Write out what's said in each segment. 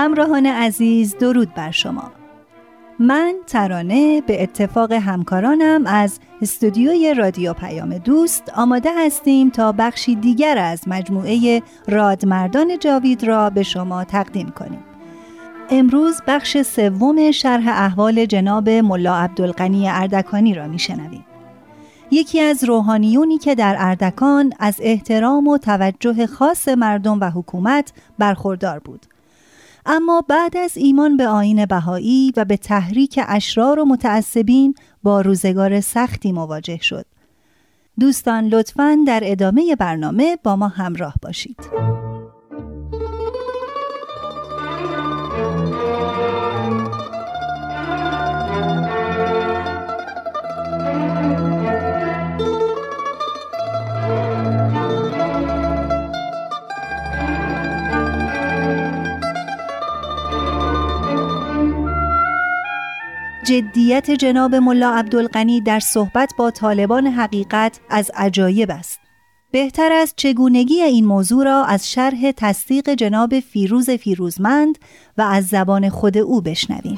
همراهان عزیز درود بر شما. من ترانه به اتفاق همکارانم از استودیوی رادیو پیام دوست آماده هستیم تا بخشی دیگر از مجموعه رادمردان جاوید را به شما تقدیم کنیم. امروز بخش سوم شرح احوال جناب ملا عبدالغنی اردکانی را میشنویم. یکی از روحانیونی که در اردکان از احترام و توجه خاص مردم و حکومت برخوردار بود. اما بعد از ایمان به آین بهایی و به تحریک اشرار و متعصبین با روزگار سختی مواجه شد. دوستان لطفاً در ادامه برنامه با ما همراه باشید. جدیت جناب ملا عبدالغنی در صحبت با طالبان حقیقت از عجایب است. بهتر است چگونگی این موضوع را از شرح تصدیق جناب فیروز فیروزمند و از زبان خود او بشنویم.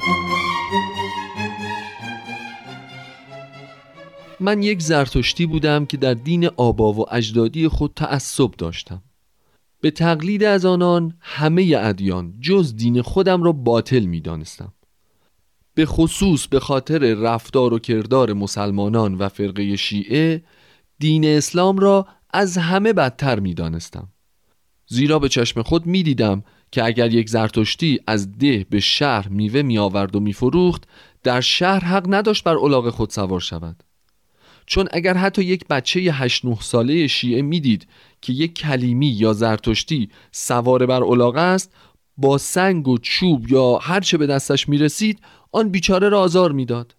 من یک زرتشتی بودم که در دین آبا و اجدادی خود تعصب داشتم. به تقلید از آنان همه ادیان جز دین خودم را باطل می دانستم. به خصوص به خاطر رفتار و کردار مسلمانان و فرقه شیعه دین اسلام را از همه بدتر می دانستم. زیرا به چشم خود می دیدم که اگر یک زرتشتی از ده به شهر میوه می آورد و می فروخت در شهر حق نداشت بر علاق خود سوار شود چون اگر حتی یک بچه 8 9 ساله شیعه می‌دید که یک کلیمی یا زرتشتی سوار بر علاقه است با سنگ و چوب یا هر چه به دستش می رسید آن بیچاره را آزار می‌داد.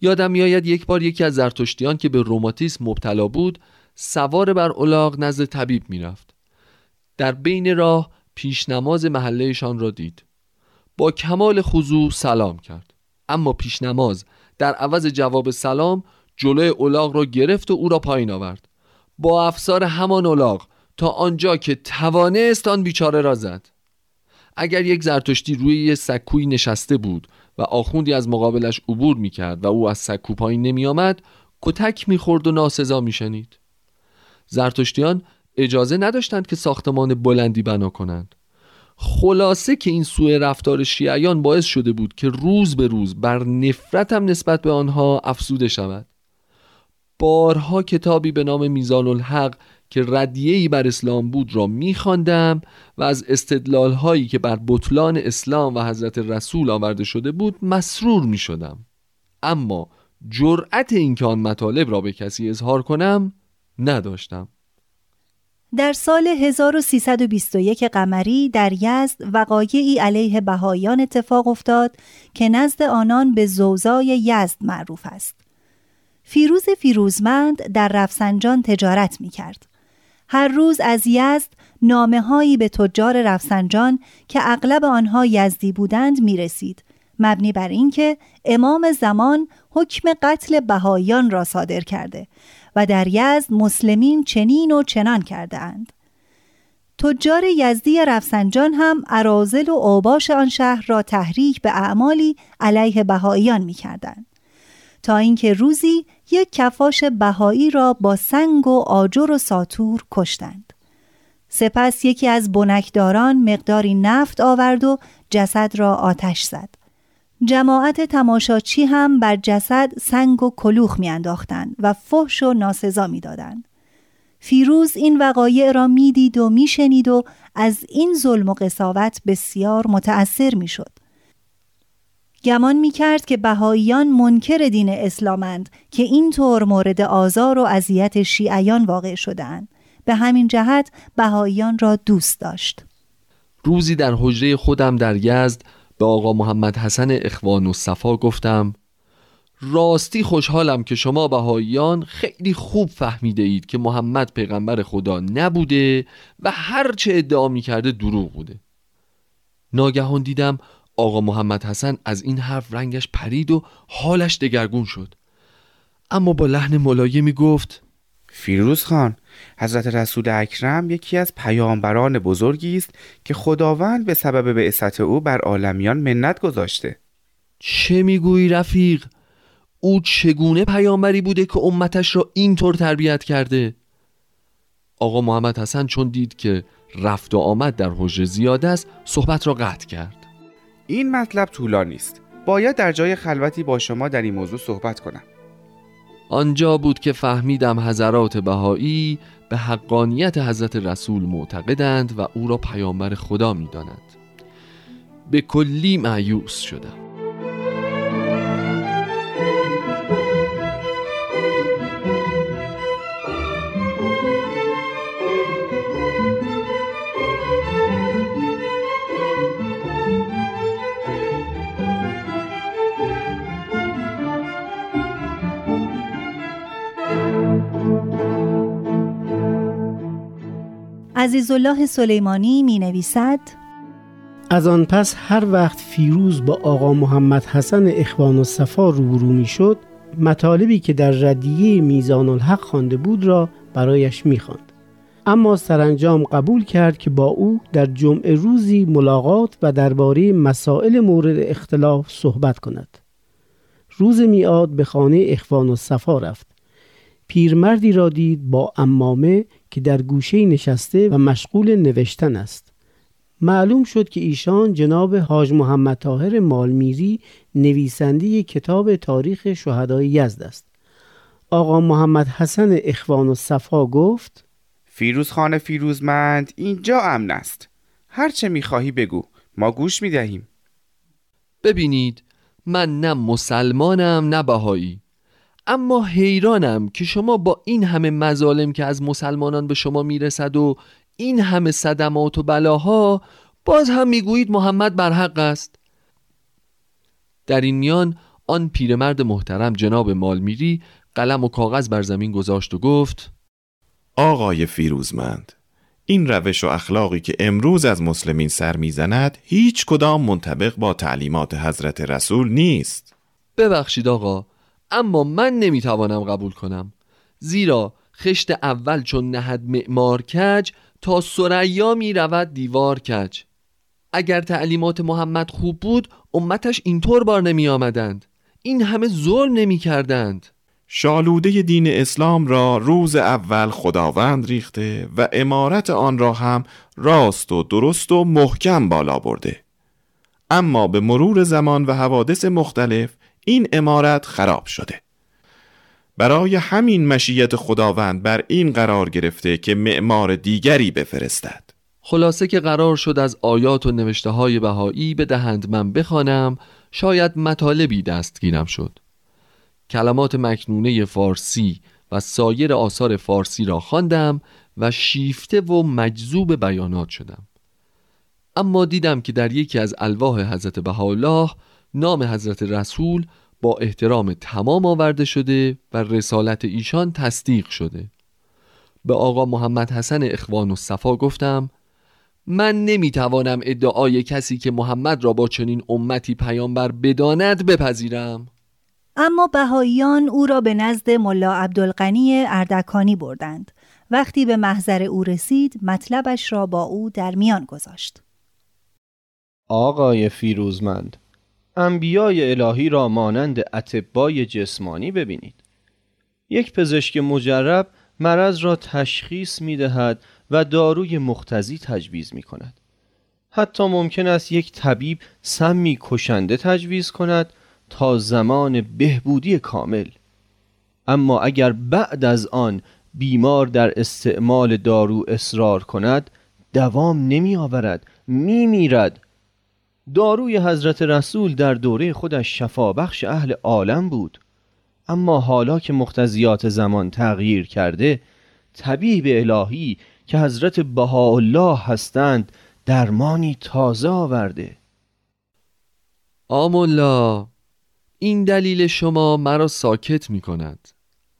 یادم میآید یک بار یکی از زرتشتیان که به روماتیسم مبتلا بود سوار بر الاغ نزد طبیب می‌رفت. در بین راه پیش نماز محلهشان را دید. با کمال خضوع سلام کرد. اما پیش نماز در عوض جواب سلام جلوی الاغ را گرفت و او را پایین آورد. با افسار همان الاغ تا آنجا که توانست آن بیچاره را زد. اگر یک زرتشتی روی یه سکوی نشسته بود و آخوندی از مقابلش عبور می‌کرد و او از سکو پایین نمیآمد کتک می‌خورد و ناسزا میشنید. زرتشتیان اجازه نداشتند که ساختمان بلندی بنا کنند. خلاصه که این سوء رفتار شیعیان باعث شده بود که روز به روز بر نفرت هم نسبت به آنها افسوده شود. بارها کتابی به نام میزان الحق که ردیهی بر اسلام بود را میخواندم و از استدلال هایی که بر بطلان اسلام و حضرت رسول آورده شده بود مسرور می شدم اما جرأت اینکه آن مطالب را به کسی اظهار کنم نداشتم در سال 1321 قمری در یزد وقایعی علیه بهایان اتفاق افتاد که نزد آنان به زوزای یزد معروف است. فیروز فیروزمند در رفسنجان تجارت می کرد. هر روز از یزد نامه هایی به تجار رفسنجان که اغلب آنها یزدی بودند می رسید. مبنی بر اینکه امام زمان حکم قتل بهایان را صادر کرده و در یزد مسلمین چنین و چنان کرده اند. تجار یزدی رفسنجان هم عرازل و اوباش آن شهر را تحریک به اعمالی علیه بهاییان می کردند. تا اینکه روزی یک کفاش بهایی را با سنگ و آجر و ساتور کشتند. سپس یکی از بنکداران مقداری نفت آورد و جسد را آتش زد. جماعت تماشاچی هم بر جسد سنگ و کلوخ میانداختند و فحش و ناسزا می‌دادند. فیروز این وقایع را می‌دید و میشنید و از این ظلم و قصاوت بسیار متأثر می‌شد. گمان می کرد که بهاییان منکر دین اسلامند که اینطور مورد آزار و اذیت شیعیان واقع شدهاند. به همین جهت بهاییان را دوست داشت. روزی در حجره خودم در یزد به آقا محمد حسن اخوان و صفا گفتم راستی خوشحالم که شما بهاییان خیلی خوب فهمیده اید که محمد پیغمبر خدا نبوده و هرچه ادعا می کرده دروغ بوده ناگهان دیدم آقا محمد حسن از این حرف رنگش پرید و حالش دگرگون شد. اما با لحن ملایمی گفت فیروز خان حضرت رسول اکرم یکی از پیامبران بزرگی است که خداوند به سبب بعثت او بر عالمیان منت گذاشته. چه می‌گویی رفیق؟ او چگونه پیامبری بوده که امتش را اینطور تربیت کرده؟ آقا محمد حسن چون دید که رفت و آمد در حجره زیاد است صحبت را قطع کرد. این مطلب طولانی است باید در جای خلوتی با شما در این موضوع صحبت کنم. آنجا بود که فهمیدم حضرات بهایی به حقانیت حضرت رسول معتقدند و او را پیامبر خدا می‌دانند. به کلی معیوس شدم. عزیزالله سلیمانی می نویسد از آن پس هر وقت فیروز با آقا محمد حسن اخوان و صفا روبرو می شد مطالبی که در ردیه میزان الحق خوانده بود را برایش می خواند. اما سرانجام قبول کرد که با او در جمعه روزی ملاقات و درباره مسائل مورد اختلاف صحبت کند. روز میاد به خانه اخوان و صفا رفت. پیرمردی را دید با امامه که در گوشه نشسته و مشغول نوشتن است. معلوم شد که ایشان جناب حاج محمد طاهر مالمیری نویسنده کتاب تاریخ شهدای یزد است. آقا محمد حسن اخوان و صفا گفت فیروز خانه فیروزمند اینجا امن است. هرچه می‌خواهی بگو ما گوش می‌دهیم. ببینید من نه مسلمانم نه بهایی. اما حیرانم که شما با این همه مظالم که از مسلمانان به شما می‌رسد و این همه صدمات و بلاها باز هم می‌گویید محمد بر حق است. در این میان آن پیرمرد محترم جناب مالمیری قلم و کاغذ بر زمین گذاشت و گفت آقای فیروزمند این روش و اخلاقی که امروز از مسلمین سر می‌زند هیچ کدام منطبق با تعلیمات حضرت رسول نیست. ببخشید آقا اما من نمی‌توانم قبول کنم. زیرا خشت اول چون نهد معمار کج تا سریا می رود دیوار کج. اگر تعلیمات محمد خوب بود امتش اینطور بار نمی آمدند این همه ظلم نمی کردند شالوده دین اسلام را روز اول خداوند ریخته و امارت آن را هم راست و درست و محکم بالا برده. اما به مرور زمان و حوادث مختلف این امارت خراب شده. برای همین مشیت خداوند بر این قرار گرفته که معمار دیگری بفرستد. خلاصه که قرار شد از آیات و نوشته های بهایی به دهند من بخوانم شاید مطالبی دستگیرم شد. کلمات مکنونه فارسی و سایر آثار فارسی را خواندم و شیفته و مجذوب بیانات شدم. اما دیدم که در یکی از الواح حضرت بهاءالله نام حضرت رسول با احترام تمام آورده شده و رسالت ایشان تصدیق شده. به آقا محمد حسن اخوان و صفا گفتم من نمی‌توانم ادعای کسی که محمد را با چنین امتی پیامبر بداند بپذیرم. اما بهاییان او را به نزد ملا عبدالغنی اردکانی بردند. وقتی به محضر او رسید مطلبش را با او در میان گذاشت. آقای فیروزمند انبیای الهی را مانند اتبای جسمانی ببینید. یک پزشک مجرب مرض را تشخیص می دهد و داروی مختزی تجویز می کند حتی ممکن است یک طبیب سمی کشنده تجویز کند تا زمان بهبودی کامل. اما اگر بعد از آن بیمار در استعمال دارو اصرار کند دوام نمی آورد می میرد داروی حضرت رسول در دوره خودش شفابخش اهل عالم بود. اما حالا که مختزیات زمان تغییر کرده طبیب الهی که حضرت بهاءالله هستند درمانی تازه آورده. آمولا این دلیل شما مرا ساکت می کند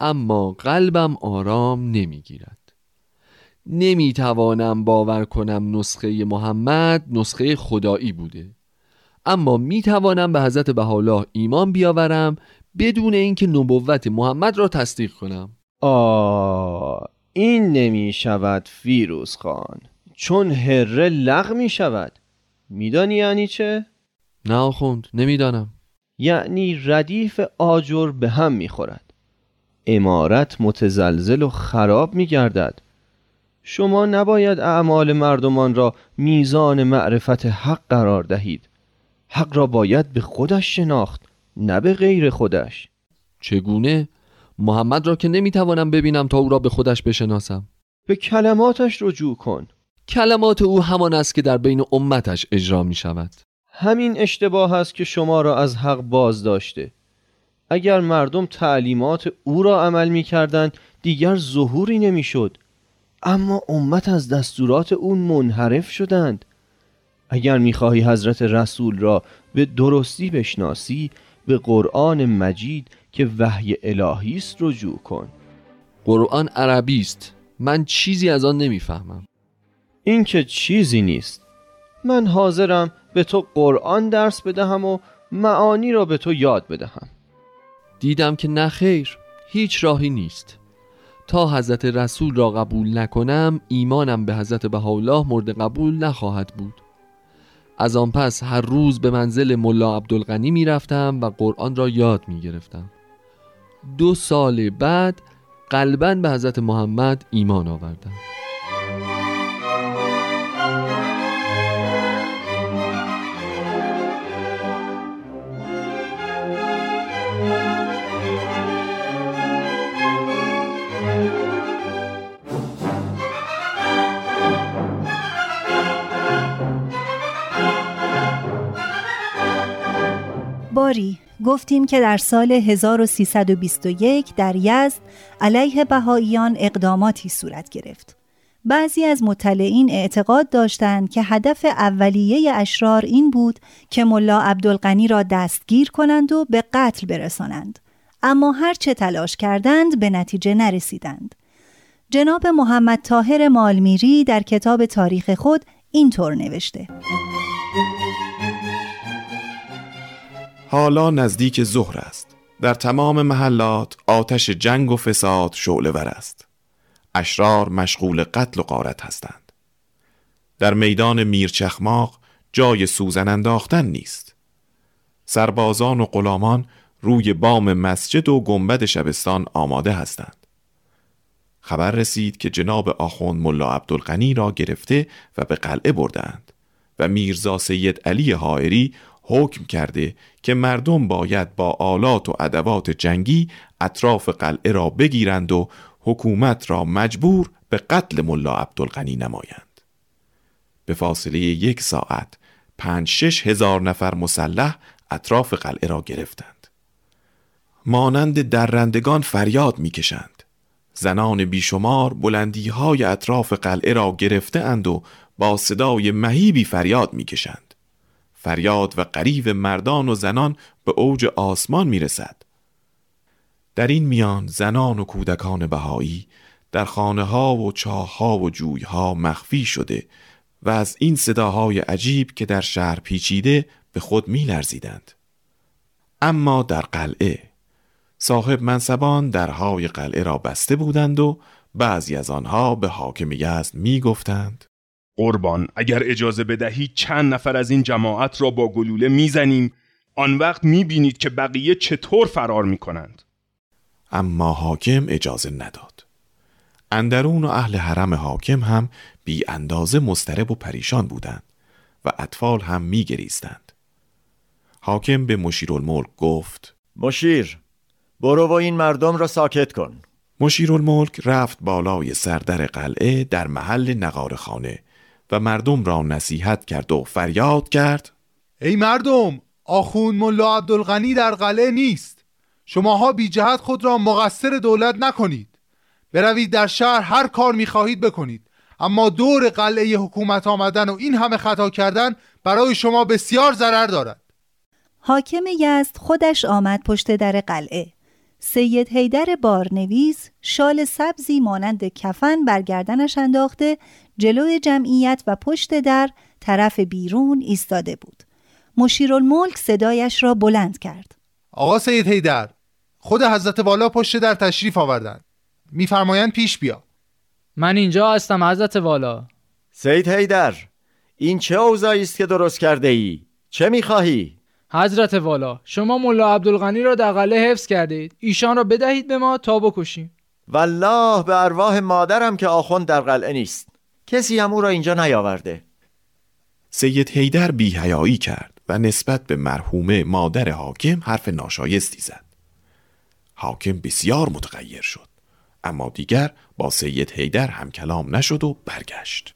اما قلبم آرام نمی گیرد نمی توانم باور کنم نسخه محمد نسخه خدایی بوده. اما می توانم به حضرت بهاءالله ایمان بیاورم بدون اینکه نبوت محمد را تصدیق کنم. آه این نمی شود فیروز خان. چون هره لغ می شود میدانی یعنی چه؟ نه آخوند نمی‌دانم. یعنی ردیف آجر به هم می خورد امارت متزلزل و خراب می گردد شما نباید اعمال مردمان را میزان معرفت حق قرار دهید. حق را باید به خودش شناخت نه به غیر خودش. چگونه؟ محمد را که نمی‌توانم ببینم تا او را به خودش بشناسم. به کلماتش رجوع کن. کلمات او همان است که در بین امتش اجرا می شود همین اشتباه است که شما را از حق باز داشته اگر مردم تعلیمات او را عمل می کردن دیگر ظهوری نمی شد اما امت از دستورات اون منحرف شدند. اگر می‌خواهی حضرت رسول را به درستی بشناسی به قرآن مجید که وحی الهی است رجوع کن. قرآن عربی است. من چیزی از آن نمی‌فهمم. این که چیزی نیست. من حاضرم به تو قرآن درس بدهم و معانی را به تو یاد بدهم. دیدم که نه خیر هیچ راهی نیست. تا حضرت رسول را قبول نکنم ایمانم به حضرت بهاءالله مورد قبول نخواهد بود. از آن پس هر روز به منزل ملا عبدالغنی می رفتم و قرآن را یاد می گرفتم دو سال بعد قلبا به حضرت محمد ایمان آوردم. باری گفتیم که در سال 1321 در یزد علیه بهاییان اقداماتی صورت گرفت. بعضی از مطلعین اعتقاد داشتند که هدف اولیه اشرار این بود که ملا عبدالغنی را دستگیر کنند و به قتل برسانند. اما هر چه تلاش کردند به نتیجه نرسیدند. جناب محمد طاهر مالمیری در کتاب تاریخ خود اینطور نوشته حالا نزدیک ظهر است. در تمام محلات آتش جنگ و فساد شعله ور است. اشرار مشغول قتل و قارت هستند. در میدان میرچخماق جای سوزن انداختن نیست. سربازان و غلامان روی بام مسجد و گنبد شبستان آماده هستند. خبر رسید که جناب آخوند ملا عبدالغنی را گرفته و به قلعه بردند و میرزا سید علی حائری حکم کرده که مردم باید با آلات و ادوات جنگی اطراف قلعه را بگیرند و حکومت را مجبور به قتل ملا عبدالغنی نمایند. به فاصله یک ساعت پنج شش هزار نفر مسلح اطراف قلعه را گرفتند. مانند درندگان فریاد می‌کشند. زنان بیشمار بلندی های اطراف قلعه را گرفته اند و با صدای مهیبی فریاد می‌کشند. فریاد و قریب مردان و زنان به اوج آسمان می‌رسد در این میان زنان و کودکان بهایی در خانه ها و چاه ها و جوی ها مخفی شده و از این صداهای عجیب که در شهر پیچیده به خود می لرزیدند. اما در قلعه صاحب منصبان درهای قلعه را بسته بودند و بعضی از آنها به حاکم یزد می گفتند قربان اگر اجازه بدهی چند نفر از این جماعت را با گلوله می‌زنیم. آن وقت می‌بینید که بقیه چطور فرار می‌کنند. اما حاکم اجازه نداد. اندرون و اهل حرم حاکم هم بی اندازه مسترب و پریشان بودند و اطفال هم می گریستند. حاکم به مشیرالملک گفت مشیر برو و این مردم را ساکت کن. مشیرالملک رفت بالای سردر قلعه در محل نقار خانه. و مردم را نصیحت کرد و فریاد کرد. ای مردم آخون ملا عبدالغنی در قلعه نیست. شماها بی جهت خود را مقصر دولت نکنید. بروید در شهر هر کار می‌خواهید بکنید. اما دور قلعه حکومت آمدن و این همه خطا کردن برای شما بسیار ضرر دارد. حاکم یزد خودش آمد پشت در قلعه. سید هیدر بارنویس شال سبزی مانند کفن بر گردنش انداخته جلوی جمعیت و پشت در طرف بیرون ایستاده بود. مشیرالملک صدایش را بلند کرد. آقا سید هیدر خود حضرت والا پشت در تشریف آوردند میفرمایند پیش بیا. من اینجا هستم حضرت والا. سید هیدر این چه اوضاعی است که درست کرده ای؟ چه می‌خواهی؟ حضرت والا شما ملا عبدالغنی را در قلعه حفظ کردید. ایشان را بدهید به ما تا بکشیم. والله به ارواح مادرم که آخوند در قلعه نیست. کسی هم او را اینجا نیاورده. سید هیدر بیهیایی کرد و نسبت به مرحومه مادر حاکم حرف ناشایستی زد. حاکم بسیار متغیر شد اما دیگر با سید هیدر هم کلام نشد و برگشت.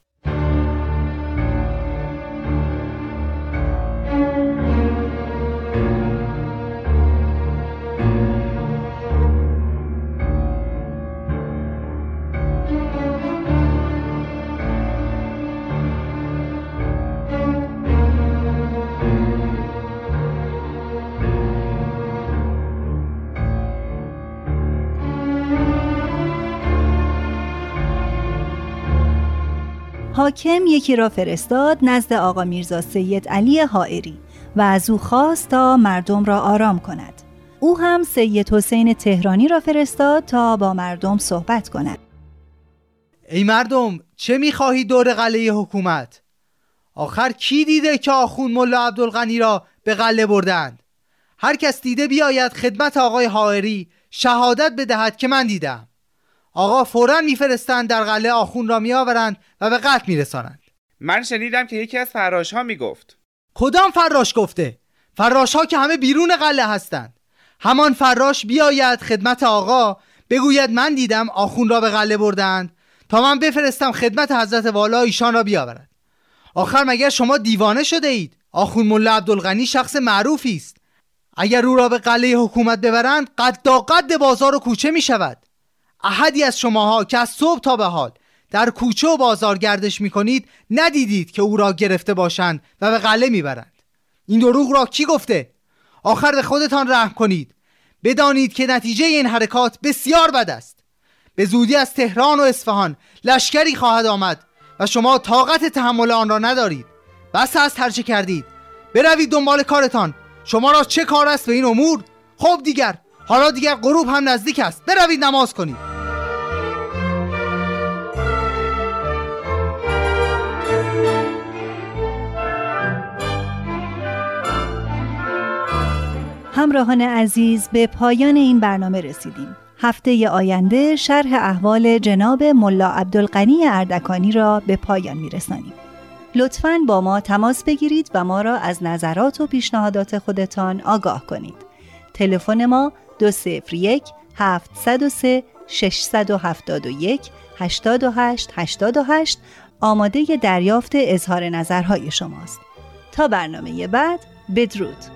حاکم یکی را فرستاد نزد آقا میرزا سید علی حائری و از او خواست تا مردم را آرام کند. او هم سید حسین تهرانی را فرستاد تا با مردم صحبت کند. ای مردم چه می‌خواهی دور قلعه حکومت؟ آخر کی دیده که آخون ملا عبدالغنی را به قلعه بردند؟ هر کس دیده بیاید خدمت آقای حائری شهادت بدهد که من دیدم. آقا فورا میفرستند در قلعه آخون را میآورند و به قتل میرسانند. من شنیدم که یکی از فراش ها می‌گفت. کدام فراش گفته؟ فراش ها که همه بیرون قلعه هستند. همان فراش بیاید خدمت آقا بگوید من دیدم آخون را به قلعه بردند تا من بفرستم خدمت حضرت والا ایشان را بیاورد. آخر مگر شما دیوانه شده اید؟ آخون ملا عبدالغنی شخص معروفی است. اگر او را به قلعه حکومت ببرند قد قد بازار و کوچه می شود احدی از شماها که از صبح تا به حال در کوچه و بازار گردش می کنید ندیدید که او را گرفته باشند و به قله می‌برند. این دروغ را کی گفته؟ آخر به خودتان رحم کنید. بدانید که نتیجه این حرکات بسیار بد است. به زودی از تهران و اصفهان لشکری خواهد آمد و شما طاقت تحمل آن را ندارید. بس از ترچه کردید. بروید دنبال کارتان. شما را چه کار است به این امور؟ خب دیگر حالا دیگر غروب هم نزدیک است بروید نماز کنید همراهان عزیز به پایان این برنامه رسیدیم. هفته آینده شرح احوال جناب ملا عبدالقنی اردکانی را به پایان میرسانیم. لطفاً با ما تماس بگیرید و ما را از نظرات و پیشنهادات خودتان آگاه کنید. تلفن ما 201 703 671 828 88 آماده دریافت اظهار نظرهای شماست. تا برنامه بعد بدرود.